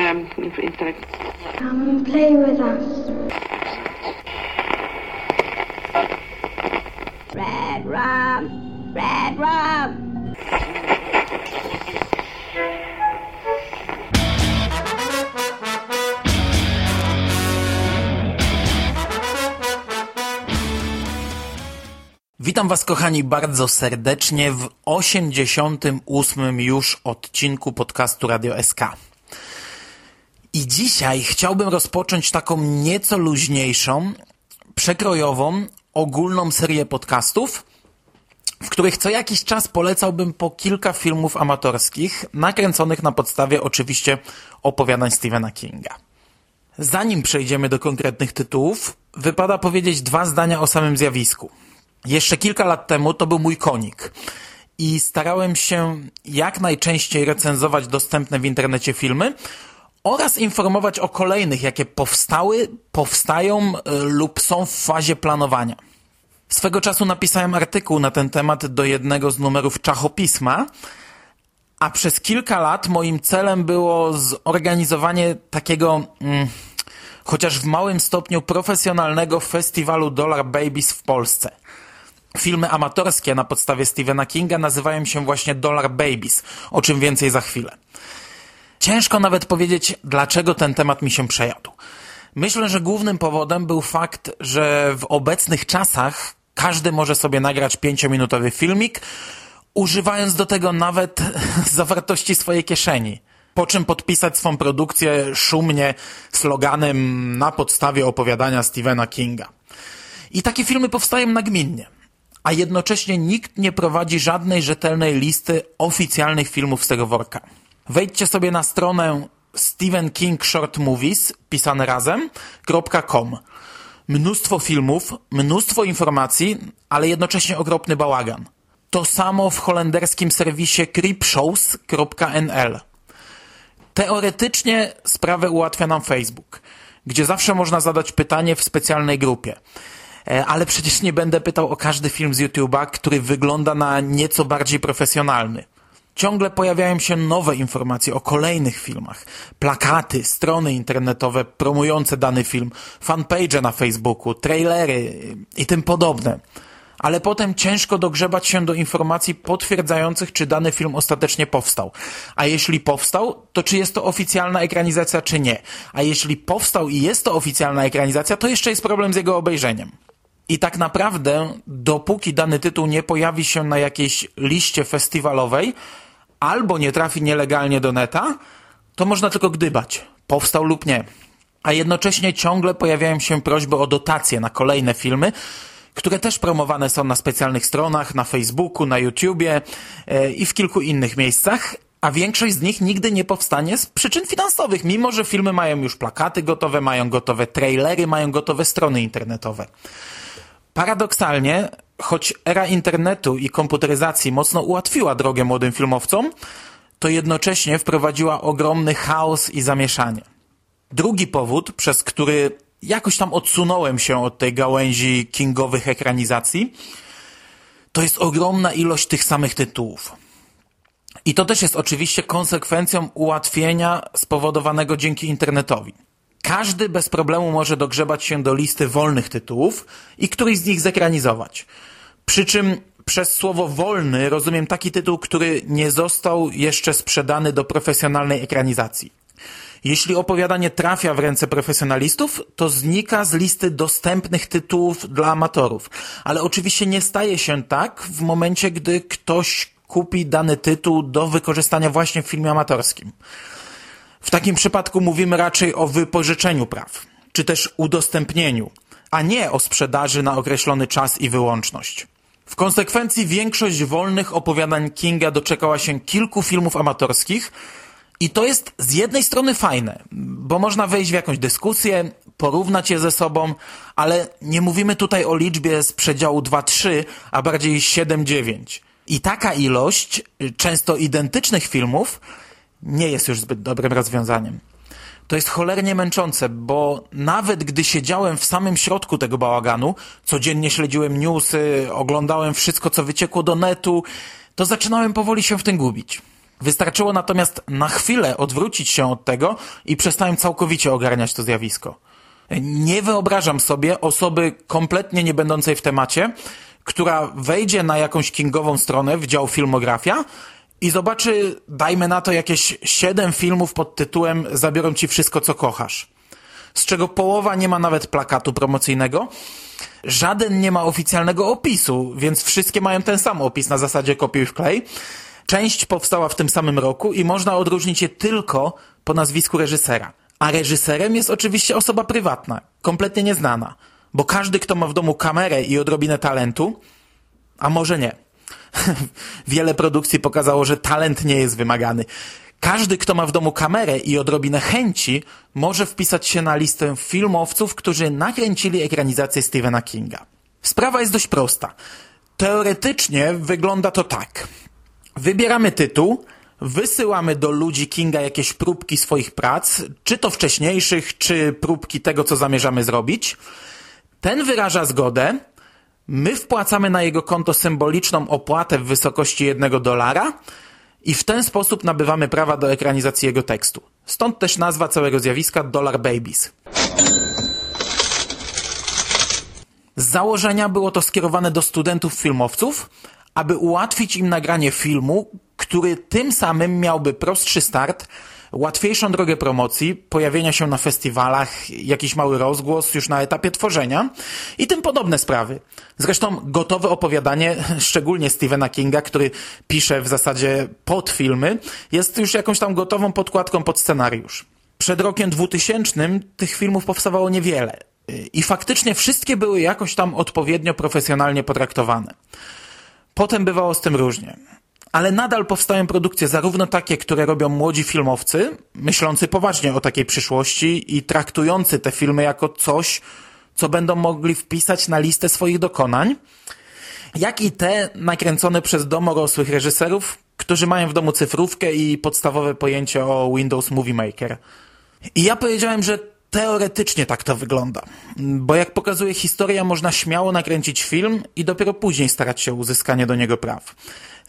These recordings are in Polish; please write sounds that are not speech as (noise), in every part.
um, intellect. Come and play with us. Red rum, red rum. Witam Was, kochani, bardzo serdecznie w 88 już odcinku podcastu Radio SK. I dzisiaj chciałbym rozpocząć taką nieco luźniejszą, przekrojową, ogólną serię podcastów, w których co jakiś czas polecałbym po kilka filmów amatorskich, nakręconych na podstawie oczywiście opowiadań Stephena Kinga. Zanim przejdziemy do konkretnych tytułów, wypada powiedzieć dwa zdania o samym zjawisku. Jeszcze kilka lat temu to był mój konik i starałem się jak najczęściej recenzować dostępne w internecie filmy oraz informować o kolejnych, jakie powstały, powstają y, lub są w fazie planowania. Swego czasu napisałem artykuł na ten temat do jednego z numerów czachopisma, a przez kilka lat moim celem było zorganizowanie takiego, mm, chociaż w małym stopniu profesjonalnego festiwalu Dollar Babies w Polsce. Filmy amatorskie na podstawie Stephena Kinga nazywają się właśnie Dollar Babies, o czym więcej za chwilę. Ciężko nawet powiedzieć, dlaczego ten temat mi się przejadł. Myślę, że głównym powodem był fakt, że w obecnych czasach każdy może sobie nagrać pięciominutowy filmik, używając do tego nawet (laughs) zawartości swojej kieszeni. Po czym podpisać swą produkcję szumnie sloganem na podstawie opowiadania Stephena Kinga. I takie filmy powstają nagminnie a jednocześnie nikt nie prowadzi żadnej rzetelnej listy oficjalnych filmów z tego worka. Wejdźcie sobie na stronę Stephen King Short Movies, pisane razem, .com. Mnóstwo filmów, mnóstwo informacji, ale jednocześnie okropny bałagan. To samo w holenderskim serwisie creepshows.nl. Teoretycznie sprawę ułatwia nam Facebook, gdzie zawsze można zadać pytanie w specjalnej grupie. E, ale przecież nie będę pytał o każdy film z YouTube'a, który wygląda na nieco bardziej profesjonalny. Ciągle pojawiają się nowe informacje o kolejnych filmach. Plakaty, strony internetowe promujące dany film, fanpage na Facebooku, trailery i tym podobne. Ale potem ciężko dogrzebać się do informacji potwierdzających, czy dany film ostatecznie powstał. A jeśli powstał, to czy jest to oficjalna ekranizacja, czy nie. A jeśli powstał i jest to oficjalna ekranizacja, to jeszcze jest problem z jego obejrzeniem. I tak naprawdę, dopóki dany tytuł nie pojawi się na jakiejś liście festiwalowej albo nie trafi nielegalnie do neta, to można tylko gdybać, powstał lub nie. A jednocześnie ciągle pojawiają się prośby o dotacje na kolejne filmy, które też promowane są na specjalnych stronach, na Facebooku, na YouTubie e, i w kilku innych miejscach, a większość z nich nigdy nie powstanie z przyczyn finansowych, mimo że filmy mają już plakaty gotowe, mają gotowe trailery, mają gotowe strony internetowe. Paradoksalnie, choć era internetu i komputeryzacji mocno ułatwiła drogę młodym filmowcom, to jednocześnie wprowadziła ogromny chaos i zamieszanie. Drugi powód, przez który jakoś tam odsunąłem się od tej gałęzi kingowych ekranizacji, to jest ogromna ilość tych samych tytułów. I to też jest oczywiście konsekwencją ułatwienia spowodowanego dzięki internetowi. Każdy bez problemu może dogrzebać się do listy wolnych tytułów i któryś z nich zekranizować. Przy czym przez słowo wolny rozumiem taki tytuł, który nie został jeszcze sprzedany do profesjonalnej ekranizacji. Jeśli opowiadanie trafia w ręce profesjonalistów, to znika z listy dostępnych tytułów dla amatorów. Ale oczywiście nie staje się tak w momencie, gdy ktoś kupi dany tytuł do wykorzystania właśnie w filmie amatorskim. W takim przypadku mówimy raczej o wypożyczeniu praw, czy też udostępnieniu, a nie o sprzedaży na określony czas i wyłączność. W konsekwencji większość wolnych opowiadań Kinga doczekała się kilku filmów amatorskich i to jest z jednej strony fajne, bo można wejść w jakąś dyskusję, porównać je ze sobą, ale nie mówimy tutaj o liczbie z przedziału 2-3, a bardziej 7-9. I taka ilość często identycznych filmów nie jest już zbyt dobrym rozwiązaniem. To jest cholernie męczące, bo nawet gdy siedziałem w samym środku tego bałaganu, codziennie śledziłem newsy, oglądałem wszystko, co wyciekło do netu, to zaczynałem powoli się w tym gubić. Wystarczyło natomiast na chwilę odwrócić się od tego i przestałem całkowicie ogarniać to zjawisko. Nie wyobrażam sobie osoby kompletnie nie będącej w temacie, która wejdzie na jakąś kingową stronę w dział filmografia i zobaczy, dajmy na to jakieś siedem filmów pod tytułem Zabiorą ci wszystko, co kochasz. Z czego połowa nie ma nawet plakatu promocyjnego. Żaden nie ma oficjalnego opisu, więc wszystkie mają ten sam opis na zasadzie kopiuj wklej. Część powstała w tym samym roku i można odróżnić je tylko po nazwisku reżysera. A reżyserem jest oczywiście osoba prywatna, kompletnie nieznana. Bo każdy, kto ma w domu kamerę i odrobinę talentu, a może nie. (laughs) Wiele produkcji pokazało, że talent nie jest wymagany. Każdy, kto ma w domu kamerę i odrobinę chęci, może wpisać się na listę filmowców, którzy nakręcili ekranizację Stephena Kinga. Sprawa jest dość prosta. Teoretycznie wygląda to tak. Wybieramy tytuł, wysyłamy do ludzi Kinga jakieś próbki swoich prac, czy to wcześniejszych, czy próbki tego, co zamierzamy zrobić. Ten wyraża zgodę, my wpłacamy na jego konto symboliczną opłatę w wysokości jednego dolara i w ten sposób nabywamy prawa do ekranizacji jego tekstu. Stąd też nazwa całego zjawiska Dollar Babies. Z założenia było to skierowane do studentów filmowców, aby ułatwić im nagranie filmu, który tym samym miałby prostszy start, łatwiejszą drogę promocji, pojawienia się na festiwalach, jakiś mały rozgłos już na etapie tworzenia i tym podobne sprawy. Zresztą gotowe opowiadanie, (laughs) szczególnie Stephena Kinga, który pisze w zasadzie pod filmy, jest już jakąś tam gotową podkładką pod scenariusz. Przed rokiem 2000 tych filmów powstawało niewiele i faktycznie wszystkie były jakoś tam odpowiednio profesjonalnie potraktowane. Potem bywało z tym różnie. Ale nadal powstają produkcje, zarówno takie, które robią młodzi filmowcy, myślący poważnie o takiej przyszłości i traktujący te filmy jako coś, co będą mogli wpisać na listę swoich dokonań, jak i te nakręcone przez domorosłych reżyserów, którzy mają w domu cyfrówkę i podstawowe pojęcie o Windows Movie Maker. I ja powiedziałem, że teoretycznie tak to wygląda. Bo jak pokazuje historia, można śmiało nakręcić film i dopiero później starać się o uzyskanie do niego praw.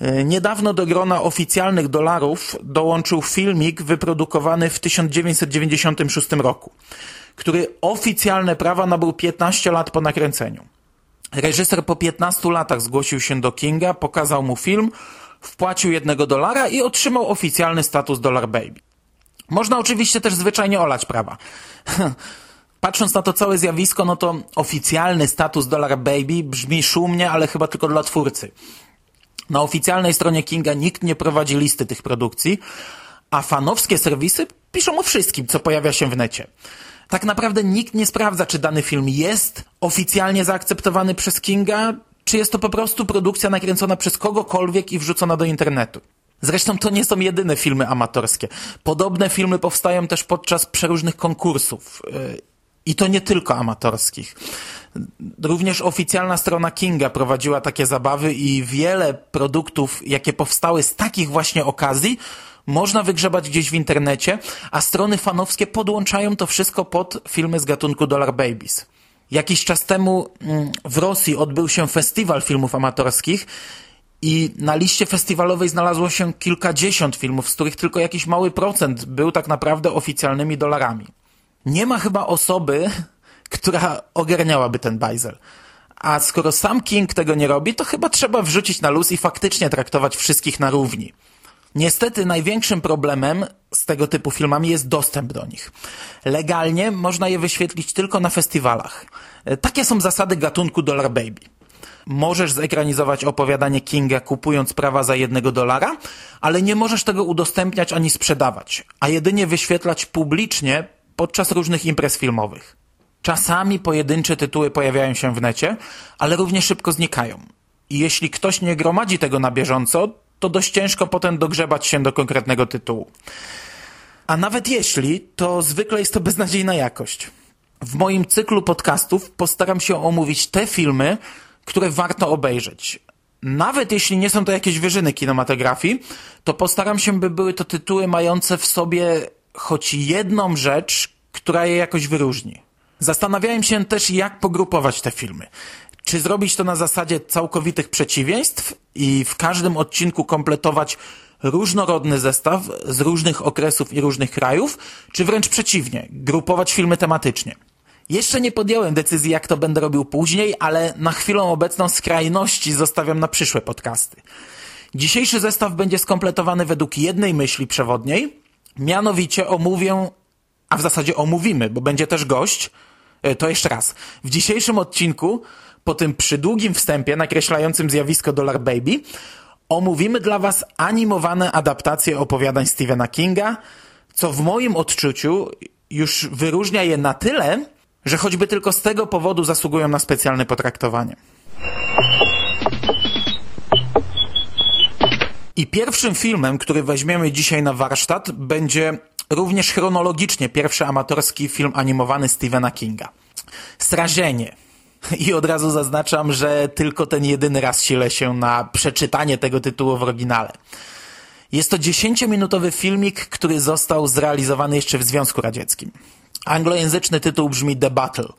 E, niedawno do grona oficjalnych dolarów dołączył filmik wyprodukowany w 1996 roku, który oficjalne prawa nabył 15 lat po nakręceniu. Reżyser po 15 latach zgłosił się do Kinga, pokazał mu film, wpłacił jednego dolara i otrzymał oficjalny status Dollar Baby. Można oczywiście też zwyczajnie olać prawa. (laughs) Patrząc na to całe zjawisko, no to oficjalny status Dollar Baby brzmi szumnie, ale chyba tylko dla twórcy. Na oficjalnej stronie Kinga nikt nie prowadzi listy tych produkcji, a fanowskie serwisy piszą o wszystkim, co pojawia się w necie. Tak naprawdę nikt nie sprawdza, czy dany film jest oficjalnie zaakceptowany przez Kinga, czy jest to po prostu produkcja nakręcona przez kogokolwiek i wrzucona do internetu. Zresztą to nie są jedyne filmy amatorskie. Podobne filmy powstają też podczas przeróżnych konkursów. I to nie tylko amatorskich. Również oficjalna strona Kinga prowadziła takie zabawy i wiele produktów, jakie powstały z takich właśnie okazji, można wygrzebać gdzieś w internecie, a strony fanowskie podłączają to wszystko pod filmy z gatunku Dollar Babies. Jakiś czas temu mm, w Rosji odbył się festiwal filmów amatorskich i na liście festiwalowej znalazło się kilkadziesiąt filmów, z których tylko jakiś mały procent był tak naprawdę oficjalnymi dolarami. Nie ma chyba osoby, która ogarniałaby ten bajzel. A skoro sam King tego nie robi, to chyba trzeba wrzucić na luz i faktycznie traktować wszystkich na równi. Niestety największym problemem z tego typu filmami jest dostęp do nich. Legalnie można je wyświetlić tylko na festiwalach. Takie są zasady gatunku Dollar Baby. Możesz zekranizować opowiadanie Kinga kupując prawa za jednego dolara, ale nie możesz tego udostępniać ani sprzedawać, a jedynie wyświetlać publicznie podczas różnych imprez filmowych. Czasami pojedyncze tytuły pojawiają się w necie, ale równie szybko znikają. I jeśli ktoś nie gromadzi tego na bieżąco, to dość ciężko potem dogrzebać się do konkretnego tytułu. A nawet jeśli, to zwykle jest to beznadziejna jakość. W moim cyklu podcastów postaram się omówić te filmy, które warto obejrzeć. Nawet jeśli nie są to jakieś wyżyny kinematografii, to postaram się, by były to tytuły mające w sobie choć jedną rzecz, która je jakoś wyróżni. Zastanawiałem się też, jak pogrupować te filmy. Czy zrobić to na zasadzie całkowitych przeciwieństw i w każdym odcinku kompletować różnorodny zestaw z różnych okresów i różnych krajów, czy wręcz przeciwnie, grupować filmy tematycznie. Jeszcze nie podjąłem decyzji, jak to będę robił później, ale na chwilę obecną skrajności zostawiam na przyszłe podcasty. Dzisiejszy zestaw będzie skompletowany według jednej myśli przewodniej, mianowicie omówię, a w zasadzie omówimy, bo będzie też gość, e, to jeszcze raz. W dzisiejszym odcinku, po tym przydługim wstępie nakreślającym zjawisko Dollar Baby, omówimy dla Was animowane adaptacje opowiadań Stephena Kinga, co w moim odczuciu już wyróżnia je na tyle, że choćby tylko z tego powodu zasługują na specjalne potraktowanie. I pierwszym filmem, który weźmiemy dzisiaj na warsztat, będzie również chronologicznie pierwszy amatorski film animowany Stephena Kinga. Strażenie. I od razu zaznaczam, że tylko ten jedyny raz silę się na przeczytanie tego tytułu w oryginale. Jest to 10-minutowy filmik, który został zrealizowany jeszcze w Związku Radzieckim. Anglojęzyczny tytuł brzmi The Battle,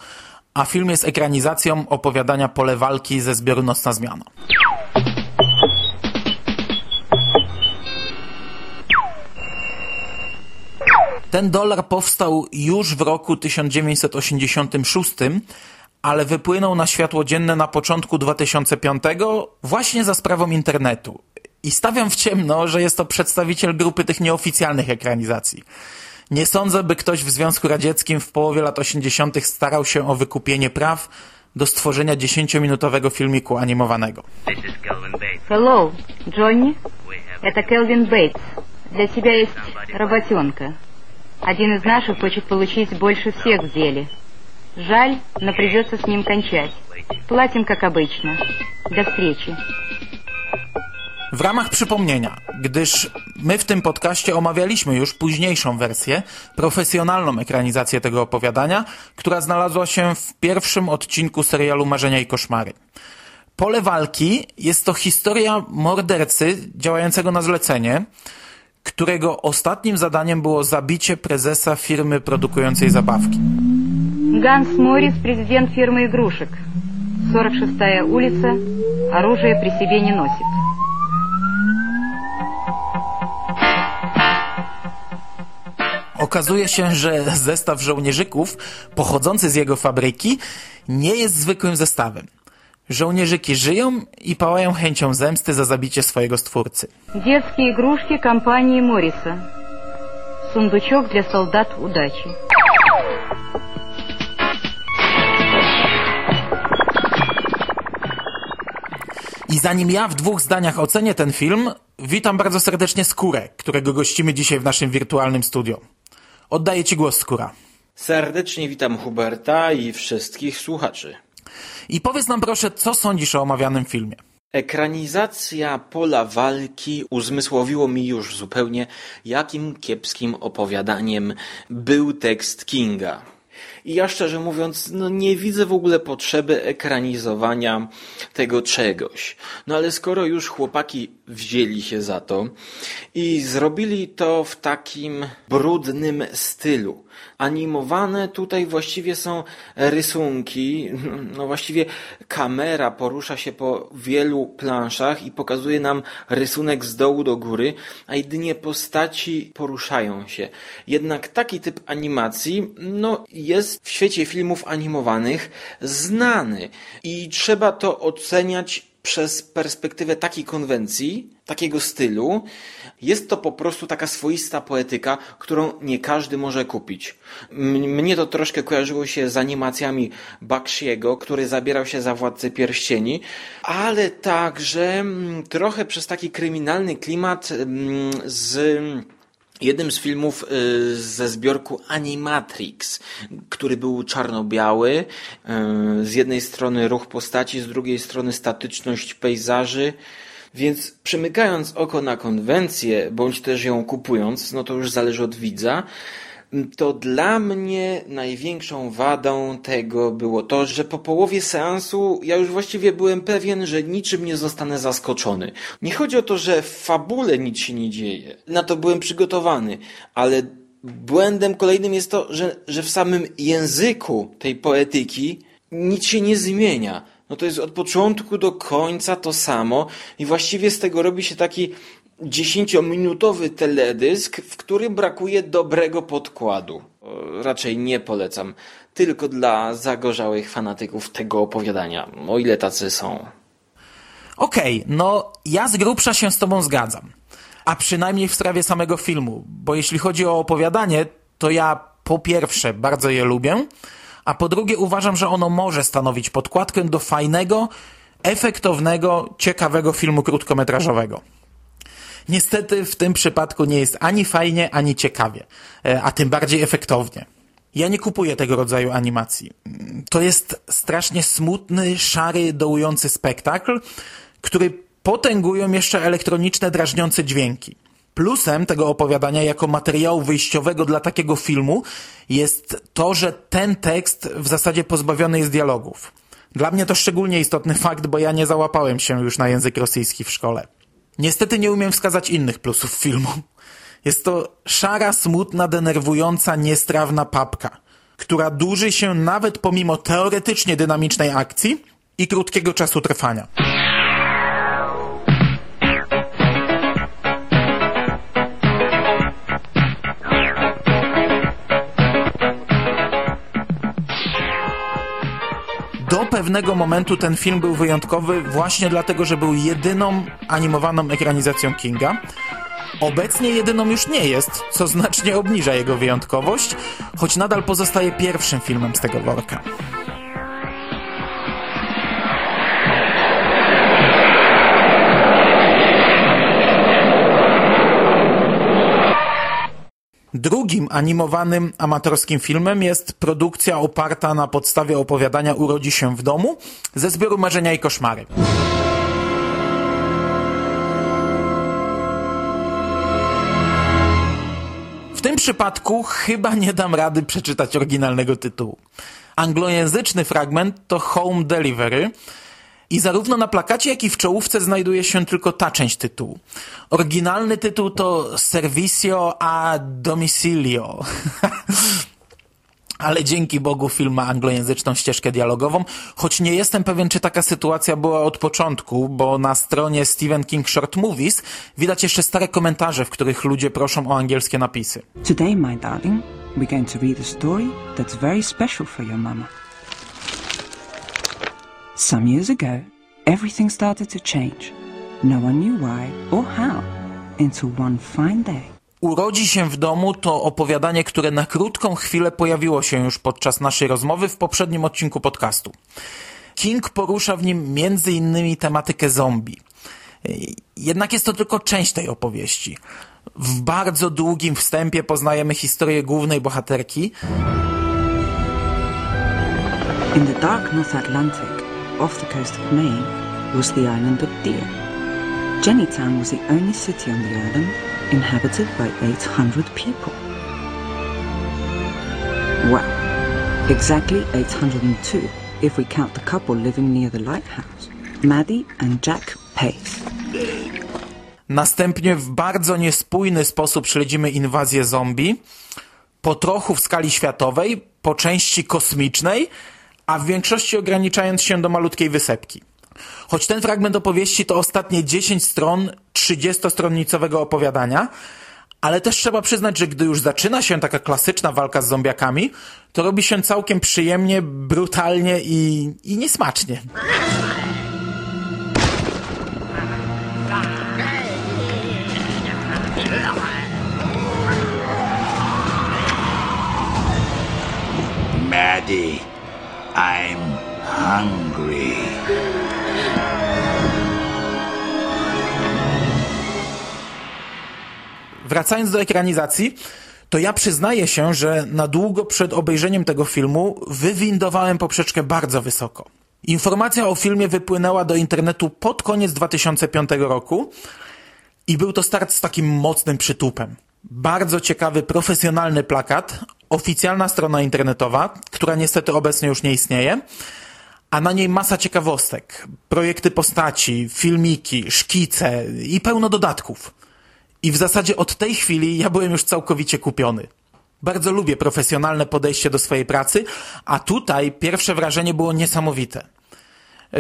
a film jest ekranizacją opowiadania Pole walki ze zbioru Nocna Zmiana. Ten dolar powstał już w roku 1986, ale wypłynął na światło dzienne na początku 2005 właśnie za sprawą internetu. I stawiam w ciemno, że jest to przedstawiciel grupy tych nieoficjalnych ekranizacji. Nie sądzę, by ktoś w Związku Radzieckim w połowie lat 80. starał się o wykupienie praw do stworzenia 10-minutowego filmiku animowanego. Hello, Джонни. Это Келвин Бейтс. Для тебя есть работенка. Один из наших хочет получить больше всех в деле. Жаль, но придется с ним кончать. Платим, как обычно. До встречи. W ramach przypomnienia, gdyż my w tym podcaście omawialiśmy już późniejszą wersję, profesjonalną ekranizację tego opowiadania, która znalazła się w pierwszym odcinku serialu Marzenia i Koszmary. Pole walki jest to historia mordercy działającego na zlecenie, którego ostatnim zadaniem było zabicie prezesa firmy produkującej zabawki. Ганс Моррис, президент фирмы игрушек. 46-я улица. Оружие при себе не носит. Okazuje się, że zestaw żołnierzyków pochodzący z jego fabryki nie jest zwykłym zestawem. Żołnierzyki żyją i pałają chęcią zemsty za zabicie swojego stwórcy. Dzieckie igruszki kompanii Morrisa. Sunduczok dla soldat udaci. I zanim ja w dwóch zdaniach ocenię ten film, witam bardzo serdecznie Skórę, którego gościmy dzisiaj w naszym wirtualnym studiu. Oddaję Ci głos, Skóra. Serdecznie witam Huberta i wszystkich słuchaczy. I powiedz nam proszę, co sądzisz o omawianym filmie? Ekranizacja pola walki uzmysłowiło mi już zupełnie, jakim kiepskim opowiadaniem był tekst Kinga. I ja szczerze mówiąc, no nie widzę w ogóle potrzeby ekranizowania tego czegoś. No ale skoro już chłopaki wzięli się za to i zrobili to w takim brudnym stylu. Animowane tutaj właściwie są rysunki, no właściwie kamera porusza się po wielu planszach i pokazuje nam rysunek z dołu do góry, a jedynie postaci poruszają się. Jednak taki typ animacji, no jest w świecie filmów animowanych znany i trzeba to oceniać przez perspektywę takiej konwencji, takiego stylu, jest to po prostu taka swoista poetyka, którą nie każdy może kupić. Mnie to troszkę kojarzyło się z animacjami Bakshiego, który zabierał się za Władcę Pierścieni, ale także trochę przez taki kryminalny klimat z jednym z filmów y, ze zbiorku Animatrix, który był czarno-biały. Y, z jednej strony ruch postaci, z drugiej strony statyczność pejzaży. Więc przymykając oko na konwencję, bądź też ją kupując, no to już zależy od widza, to dla mnie największą wadą tego było to, że po połowie seansu ja już właściwie byłem pewien, że niczym nie zostanę zaskoczony. Nie chodzi o to, że w fabule nic się nie dzieje. Na to byłem przygotowany, ale błędem kolejnym jest to, że, że w samym języku tej poetyki nic się nie zmienia. No to jest od początku do końca to samo i właściwie z tego robi się taki dziesięciominutowy teledysk, w którym brakuje dobrego podkładu. Raczej nie polecam, tylko dla zagorzałych fanatyków tego opowiadania, o ile tacy są. Okej, okay, no ja z grubsza się z tobą zgadzam. A przynajmniej w sprawie samego filmu, bo jeśli chodzi o opowiadanie, to ja po pierwsze bardzo je lubię, a po drugie uważam, że ono może stanowić podkładkę do fajnego, efektownego, ciekawego filmu krótkometrażowego. Niestety w tym przypadku nie jest ani fajnie, ani ciekawie, e, a tym bardziej efektownie. Ja nie kupuję tego rodzaju animacji. To jest strasznie smutny, szary, dołujący spektakl, który potęgują jeszcze elektroniczne, drażniące dźwięki. Plusem tego opowiadania jako materiału wyjściowego dla takiego filmu jest to, że ten tekst w zasadzie pozbawiony jest dialogów. Dla mnie to szczególnie istotny fakt, bo ja nie załapałem się już na język rosyjski w szkole. Niestety nie umiem wskazać innych plusów filmu. Jest to szara, smutna, denerwująca, niestrawna papka, która dłuży się nawet pomimo teoretycznie dynamicznej akcji i krótkiego czasu trwania. Do pewnego momentu ten film był wyjątkowy właśnie dlatego, że był jedyną animowaną ekranizacją Kinga. Obecnie jedyną już nie jest, co znacznie obniża jego wyjątkowość, choć nadal pozostaje pierwszym filmem z tego worka. Drugim animowanym amatorskim filmem jest produkcja oparta na podstawie opowiadania Urodzi się w domu ze zbioru Marzenia i Koszmary. W tym przypadku chyba nie dam rady przeczytać oryginalnego tytułu. Anglojęzyczny fragment to Home Delivery, i zarówno na plakacie, jak i w czołówce znajduje się tylko ta część tytułu. Oryginalny tytuł to Servicio a Domicilio. (laughs) ale dzięki Bogu film ma anglojęzyczną ścieżkę dialogową, choć nie jestem pewien, czy taka sytuacja była od początku, bo na stronie Stephen King Short Movies widać jeszcze stare komentarze, w których ludzie proszą o angielskie napisy. Today, my darling, we're going to read a story that's very special for your mama. Some years ago, everything started to change. No one knew why or how until one fine day. Urodzi się w domu to opowiadanie, które na krótką chwilę pojawiło się już podczas naszej rozmowy w poprzednim odcinku podcastu. King porusza w nim między innymi tematykę zombie. Jednak jest to tylko część tej opowieści. W bardzo długim wstępie poznajemy historię głównej bohaterki. In the dark North Atlantic, off the coast of Maine was the island of Deer. Jennytown was the only city on the island inhabited by 800 people. Well, exactly 802 if we count the couple living near the lighthouse, Maddie and Jack Pace. Następnie w bardzo niespójny sposób śledzimy inwazję zombie, po trochu w skali światowej, po części kosmicznej, a w większości ograniczając się do malutkiej wysepki. Choć ten fragment opowieści to ostatnie 10 stron 30-stronnicowego opowiadania, ale też trzeba przyznać, że gdy już zaczyna się taka klasyczna walka z zombiakami, to robi się całkiem przyjemnie, brutalnie i, i niesmacznie. Maddie. I'm hungry. Wracając do ekranizacji, to ja przyznaję się, że na długo przed obejrzeniem tego filmu wywindowałem poprzeczkę bardzo wysoko. Informacja o filmie wypłynęła do internetu pod koniec 2005 roku i był to start z takim mocnym przytupem. Bardzo ciekawy, profesjonalny plakat oficjalna strona internetowa, która niestety obecnie już nie istnieje, a na niej masa ciekawostek, projekty postaci, filmiki, szkice i pełno dodatków. I w zasadzie od tej chwili ja byłem już całkowicie kupiony. Bardzo lubię profesjonalne podejście do swojej pracy, a tutaj pierwsze wrażenie było niesamowite.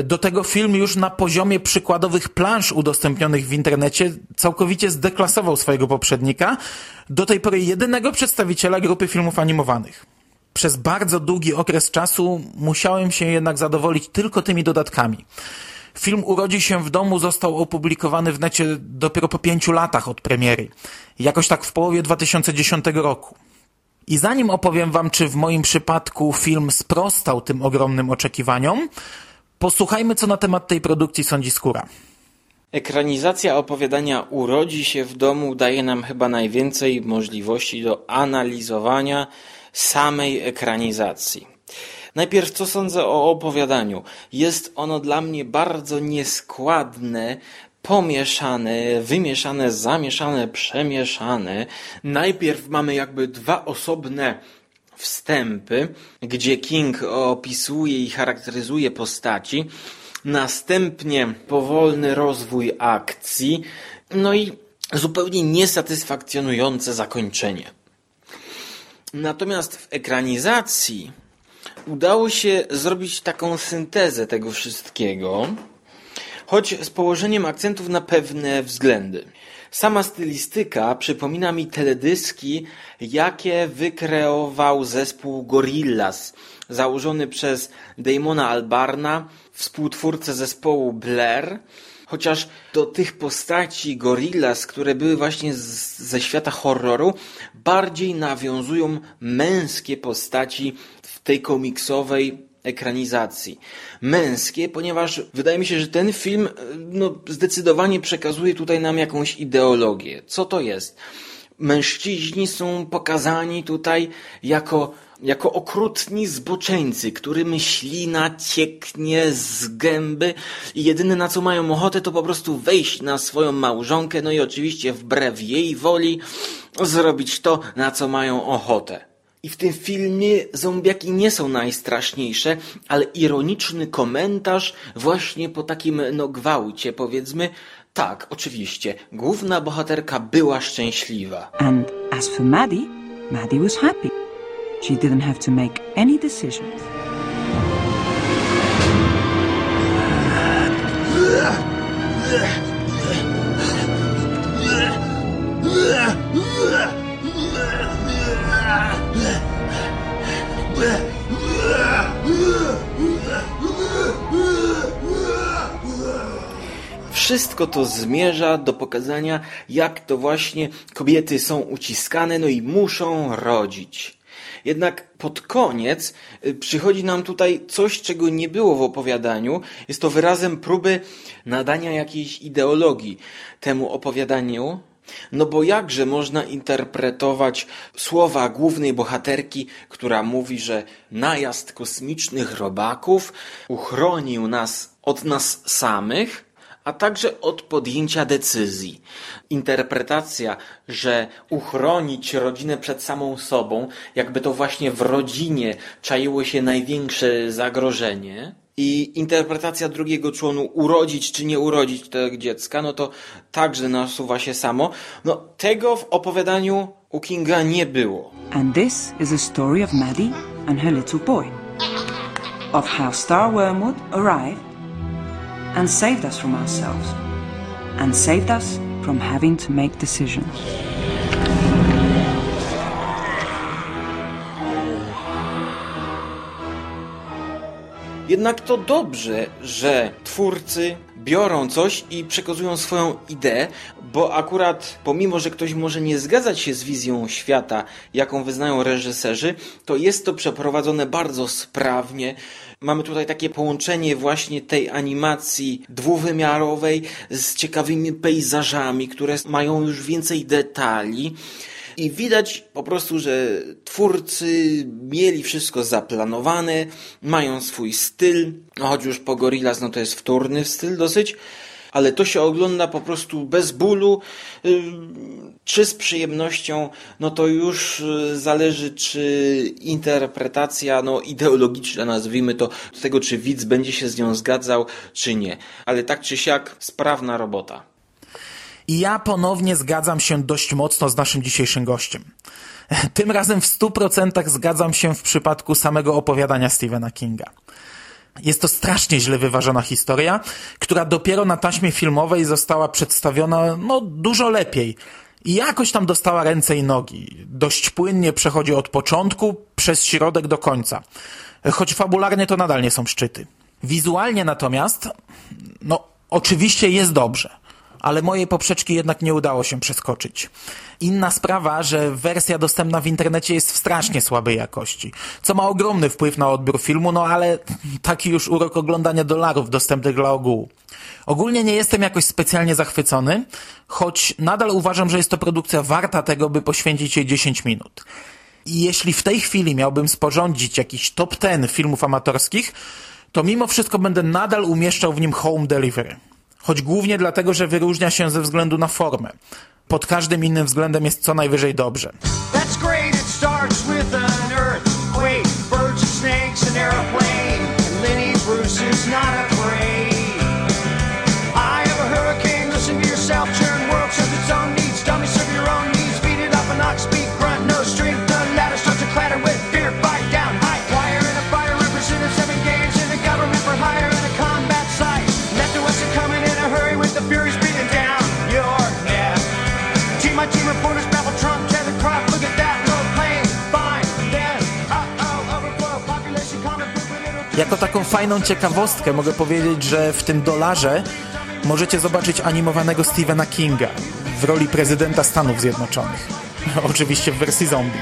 Do tego film już na poziomie przykładowych plansz udostępnionych w internecie całkowicie zdeklasował swojego poprzednika, do tej pory jedynego przedstawiciela grupy filmów animowanych. Przez bardzo długi okres czasu musiałem się jednak zadowolić tylko tymi dodatkami. Film Urodzi się w domu został opublikowany w necie dopiero po pięciu latach od premiery. Jakoś tak w połowie 2010 roku. I zanim opowiem wam, czy w moim przypadku film sprostał tym ogromnym oczekiwaniom, posłuchajmy, co na temat tej produkcji sądzi Skóra. Ekranizacja opowiadania Urodzi się w domu daje nam chyba najwięcej możliwości do analizowania samej ekranizacji. Najpierw co sądzę o opowiadaniu. Jest ono dla mnie bardzo nieskładne, pomieszane, wymieszane, zamieszane, przemieszane. Najpierw mamy jakby dwa osobne wstępy, gdzie King opisuje i charakteryzuje postaci, następnie powolny rozwój akcji, no i zupełnie niesatysfakcjonujące zakończenie. Natomiast w ekranizacji udało się zrobić taką syntezę tego wszystkiego, choć z położeniem akcentów na pewne względy. Sama stylistyka przypomina mi teledyski, jakie wykreował zespół Gorillaz, założony przez Damona Albarna, współtwórcę zespołu Blair, chociaż do tych postaci Gorillaz, które były właśnie z, ze świata horroru, bardziej nawiązują męskie postaci w tej komiksowej ekranizacji. Męskie, ponieważ wydaje mi się, że ten film no, zdecydowanie przekazuje tutaj nam jakąś ideologię. Co to jest? Mężczyźni są pokazani tutaj jako jako okrutni zboczeńcy, którym ślina cieknie z gęby i jedyne na co mają ochotę to po prostu wejść na swoją małżonkę, no i oczywiście wbrew jej woli zrobić to, na co mają ochotę. I w tym filmie zombiaki nie są najstraszniejsze, ale ironiczny komentarz właśnie po takim no gwałcie powiedzmy. Tak, oczywiście, główna bohaterka była szczęśliwa. And as for Maddie, Maddie was happy. She didn't have to make any decisions. (laughs) Wszystko to zmierza do pokazania, jak to właśnie kobiety są uciskane, no i muszą rodzić. Jednak pod koniec y, przychodzi nam tutaj coś, czego nie było w opowiadaniu. Jest to wyrazem próby nadania jakiejś ideologii temu opowiadaniu. No bo jakże można interpretować słowa głównej bohaterki, która mówi, że najazd kosmicznych robaków uchronił nas od nas samych, a także od podjęcia decyzji. Interpretacja, że uchronić rodzinę przed samą sobą, jakby to właśnie w rodzinie czaiło się największe zagrożenie, i interpretacja drugiego członu, urodzić czy nie urodzić tego dziecka, no to także nasuwa się samo. No tego w opowiadaniu u Kinga nie było. And this is a story of Maddie and her little boy. Of how Star Wormwood arrived and saved us from ourselves, and saved us from having to make decisions. Jednak to dobrze, że twórcy biorą coś i przekazują swoją ideę, bo akurat pomimo, że ktoś może nie zgadzać się z wizją świata, jaką wyznają reżyserzy, to jest to przeprowadzone bardzo sprawnie. Mamy tutaj takie połączenie właśnie tej animacji dwuwymiarowej z ciekawymi pejzażami, które mają już więcej detali. I widać po prostu, że twórcy mieli wszystko zaplanowane, mają swój styl, no choć już po Gorillaz no to jest wtórny styl dosyć, ale to się ogląda po prostu bez bólu, czy z przyjemnością, no to już y, zależy, czy interpretacja no, ideologiczna, nazwijmy to, tego, czy widz będzie się z nią zgadzał, czy nie. Ale tak czy siak, sprawna robota. I ja ponownie zgadzam się dość mocno z naszym dzisiejszym gościem. Tym razem w 100% zgadzam się w przypadku samego opowiadania Stephena Kinga. Jest to strasznie źle wyważona historia, która dopiero na taśmie filmowej została przedstawiona no dużo lepiej. I jakoś tam dostała ręce i nogi. Dość płynnie przechodzi od początku przez środek do końca. Choć fabularnie to nadal nie są szczyty. Wizualnie natomiast, no oczywiście jest dobrze ale mojej poprzeczki jednak nie udało się przeskoczyć. Inna sprawa, że wersja dostępna w internecie jest w strasznie słabej jakości, co ma ogromny wpływ na odbiór filmu, no ale taki już urok oglądania dolarów dostępnych dla ogółu. Ogólnie nie jestem jakoś specjalnie zachwycony, choć nadal uważam, że jest to produkcja warta tego, by poświęcić jej 10 minut. I jeśli w tej chwili miałbym sporządzić jakiś top 10 filmów amatorskich, to mimo wszystko będę nadal umieszczał w nim Home Delivery choć głównie dlatego, że wyróżnia się ze względu na formę. Pod każdym innym względem jest co najwyżej dobrze. Jako taką fajną ciekawostkę mogę powiedzieć, że w tym dolarze możecie zobaczyć animowanego Stephena Kinga w roli prezydenta Stanów Zjednoczonych. (laughs) Oczywiście w wersji zombie.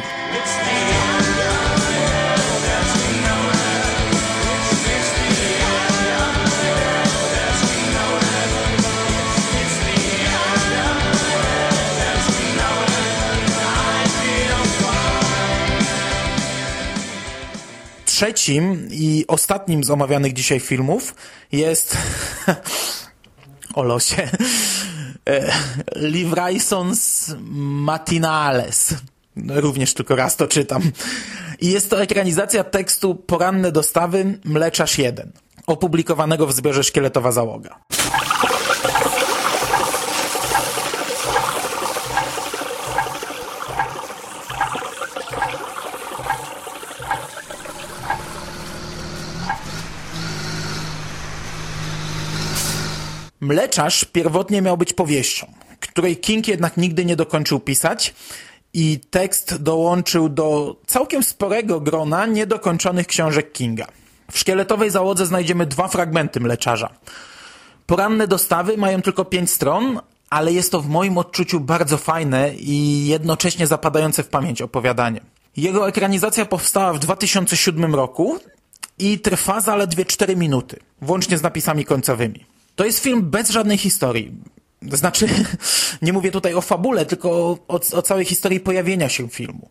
Trzecim i ostatnim z omawianych dzisiaj filmów jest (laughs) o losie e, Livraisons Matinales. Również tylko raz to czytam. I jest to ekranizacja tekstu Poranne dostawy Mleczarz 1, opublikowanego w zbiorze Szkieletowa Załoga. Mleczarz pierwotnie miał być powieścią, której King jednak nigdy nie dokończył pisać i tekst dołączył do całkiem sporego grona niedokończonych książek Kinga. W szkieletowej załodze znajdziemy dwa fragmenty Mleczarza. Poranne dostawy mają tylko pięć stron, ale jest to w moim odczuciu bardzo fajne i jednocześnie zapadające w pamięć opowiadanie. Jego ekranizacja powstała w 2007 roku i trwa zaledwie 4 minuty, włącznie z napisami końcowymi. To jest film bez żadnej historii. Znaczy, (laughs) nie mówię tutaj o fabule, tylko o, o, całej historii pojawienia się filmu.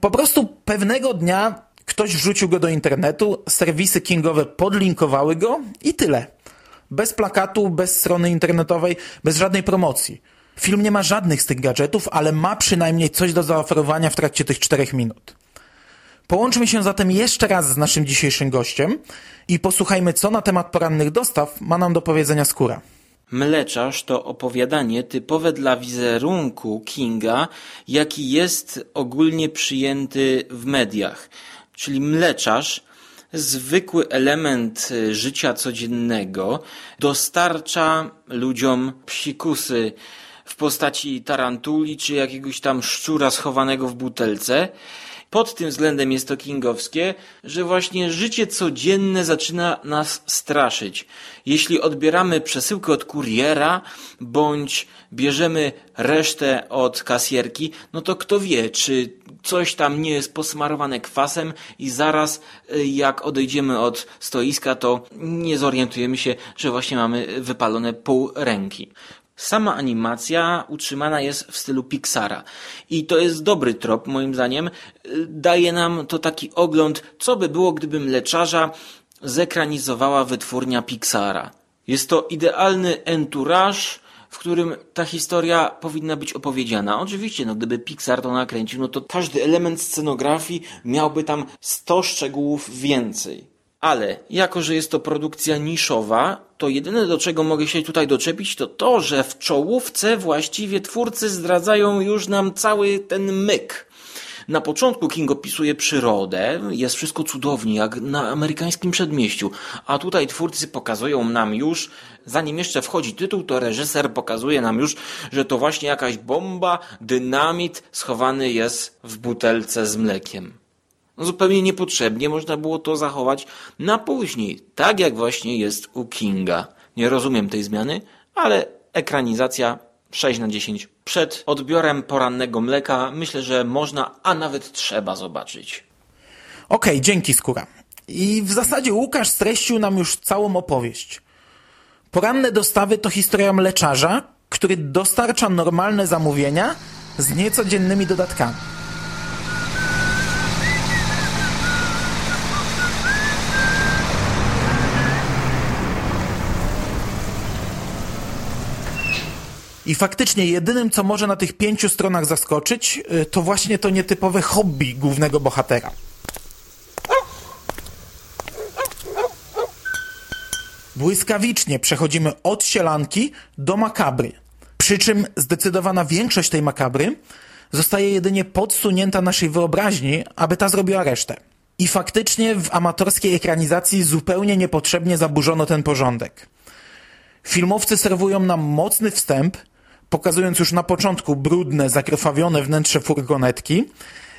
Po prostu pewnego dnia ktoś wrzucił go do internetu, serwisy kingowe podlinkowały go i tyle. Bez plakatu, bez strony internetowej, bez żadnej promocji. Film nie ma żadnych z tych gadżetów, ale ma przynajmniej coś do zaoferowania w trakcie tych czterech minut. Połączmy się zatem jeszcze raz z naszym dzisiejszym gościem i posłuchajmy, co na temat porannych dostaw ma nam do powiedzenia skóra. Mleczarz to opowiadanie typowe dla wizerunku Kinga, jaki jest ogólnie przyjęty w mediach. Czyli mleczarz, zwykły element życia codziennego, dostarcza ludziom psikusy w postaci tarantuli czy jakiegoś tam szczura schowanego w butelce pod tym względem jest to kingowskie, że właśnie życie codzienne zaczyna nas straszyć. Jeśli odbieramy przesyłkę od kuriera, bądź bierzemy resztę od kasjerki, no to kto wie, czy coś tam nie jest posmarowane kwasem i zaraz y, jak odejdziemy od stoiska, to nie zorientujemy się, że właśnie mamy wypalone pół ręki. Sama animacja utrzymana jest w stylu Pixara. I to jest dobry trop, moim zdaniem. Daje nam to taki ogląd, co by było, gdyby mleczarza zekranizowała wytwórnia Pixara. Jest to idealny entourage, w którym ta historia powinna być opowiedziana. Oczywiście, no gdyby Pixar to nakręcił, no to każdy element scenografii miałby tam 100 szczegółów więcej. Ale jako, że jest to produkcja niszowa, to jedyne do czego mogę się tutaj doczepić to to, że w czołówce właściwie twórcy zdradzają już nam cały ten myk. Na początku King opisuje przyrodę, jest wszystko cudownie, jak na amerykańskim przedmieściu, a tutaj twórcy pokazują nam już, zanim jeszcze wchodzi tytuł, to reżyser pokazuje nam już, że to właśnie jakaś bomba, dynamit schowany jest w butelce z mlekiem. No zupełnie niepotrzebnie można było to zachować na później, tak jak właśnie jest u Kinga. Nie rozumiem tej zmiany, ale ekranizacja 6 na 10. Przed odbiorem porannego mleka myślę, że można, a nawet trzeba zobaczyć. Okej, okay, dzięki skóra. I w zasadzie Łukasz streścił nam już całą opowieść. Poranne dostawy to historia mleczarza, który dostarcza normalne zamówienia z niecodziennymi dodatkami. I faktycznie jedynym, co może na tych pięciu stronach zaskoczyć, y, to właśnie to nietypowe hobby głównego bohatera. Błyskawicznie przechodzimy od sielanki do makabry. Przy czym zdecydowana większość tej makabry zostaje jedynie podsunięta naszej wyobraźni, aby ta zrobiła resztę. I faktycznie w amatorskiej ekranizacji zupełnie niepotrzebnie zaburzono ten porządek. Filmowcy serwują nam mocny wstęp, pokazując już na początku brudne, zakrwawione wnętrze furgonetki,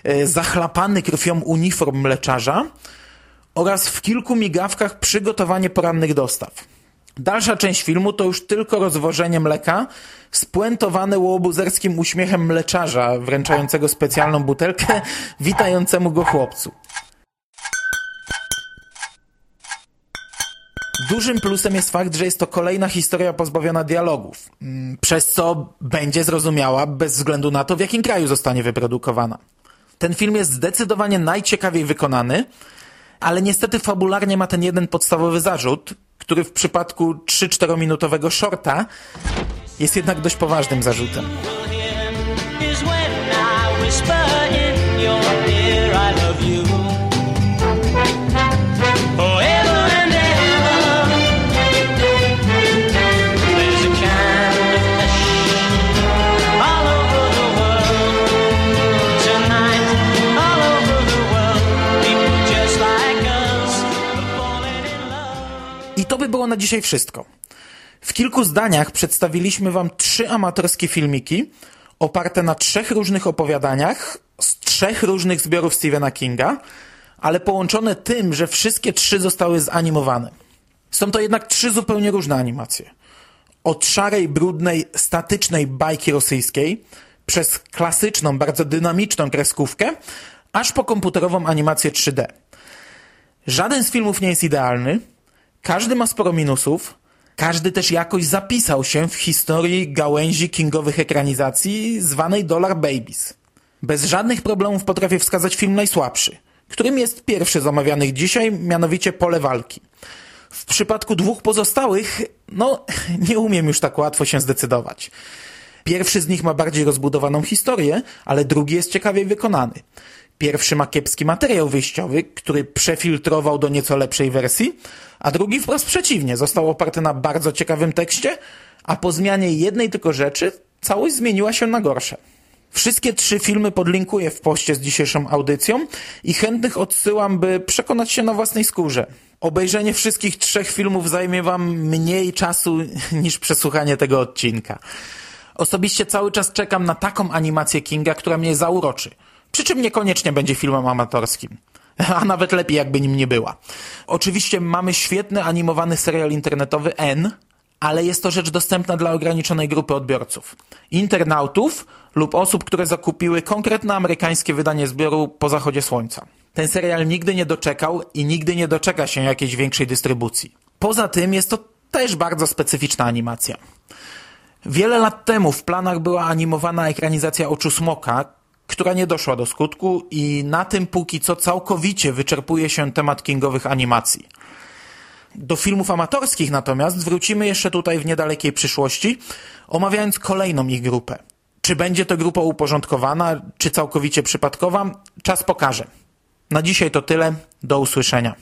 e, zachlapany krwią uniform mleczarza oraz w kilku migawkach przygotowanie porannych dostaw. Dalsza część filmu to już tylko rozwożenie mleka, spuentowane łobuzerskim uśmiechem mleczarza, wręczającego specjalną butelkę (laughs) witającemu go chłopcu. Dużym plusem jest fakt, że jest to kolejna historia pozbawiona dialogów, mm, przez co będzie zrozumiała bez względu na to, w jakim kraju zostanie wyprodukowana. Ten film jest zdecydowanie najciekawiej wykonany, ale niestety fabularnie ma ten jeden podstawowy zarzut, który w przypadku 3-4 minutowego shorta jest jednak dość poważnym zarzutem. to było na dzisiaj wszystko. W kilku zdaniach przedstawiliśmy Wam trzy amatorskie filmiki oparte na trzech różnych opowiadaniach z trzech różnych zbiorów Stephena Kinga, ale połączone tym, że wszystkie trzy zostały zanimowane. Są to jednak trzy zupełnie różne animacje. Od szarej, brudnej, statycznej bajki rosyjskiej, przez klasyczną, bardzo dynamiczną kreskówkę, aż po komputerową animację 3D. Żaden z filmów nie jest idealny, każdy ma sporo minusów, każdy też jakoś zapisał się w historii gałęzi kingowych ekranizacji zwanej Dollar Babies. Bez żadnych problemów potrafię wskazać film najsłabszy, którym jest pierwszy z omawianych dzisiaj, mianowicie Pole Walki. W przypadku dwóch pozostałych, no, (laughs) nie umiem już tak łatwo się zdecydować. Pierwszy z nich ma bardziej rozbudowaną historię, ale drugi jest ciekawiej wykonany. Pierwszy ma kiepski materiał wyjściowy, który przefiltrował do nieco lepszej wersji, a drugi wprost przeciwnie, został oparty na bardzo ciekawym tekście, a po zmianie jednej tylko rzeczy całość zmieniła się na gorsze. Wszystkie trzy filmy podlinkuję w poście z dzisiejszą audycją i chętnych odsyłam, by przekonać się na własnej skórze. Obejrzenie wszystkich trzech filmów zajmie Wam mniej czasu (laughs) niż przesłuchanie tego odcinka. Osobiście cały czas czekam na taką animację Kinga, która mnie zauroczy – przy czym niekoniecznie będzie filmem amatorskim. (laughs) A nawet lepiej, jakby nim nie była. Oczywiście mamy świetny animowany serial internetowy N, ale jest to rzecz dostępna dla ograniczonej grupy odbiorców. Internautów lub osób, które zakupiły konkretne amerykańskie wydanie zbioru po zachodzie słońca. Ten serial nigdy nie doczekał i nigdy nie doczeka się jakiejś większej dystrybucji. Poza tym jest to też bardzo specyficzna animacja. Wiele lat temu w planach była animowana ekranizacja Oczu Smoka, która nie doszła do skutku i na tym póki co całkowicie wyczerpuje się temat kingowych animacji. Do filmów amatorskich natomiast wrócimy jeszcze tutaj w niedalekiej przyszłości, omawiając kolejną ich grupę. Czy będzie to grupa uporządkowana, czy całkowicie przypadkowa, czas pokaże. Na dzisiaj to tyle. Do usłyszenia.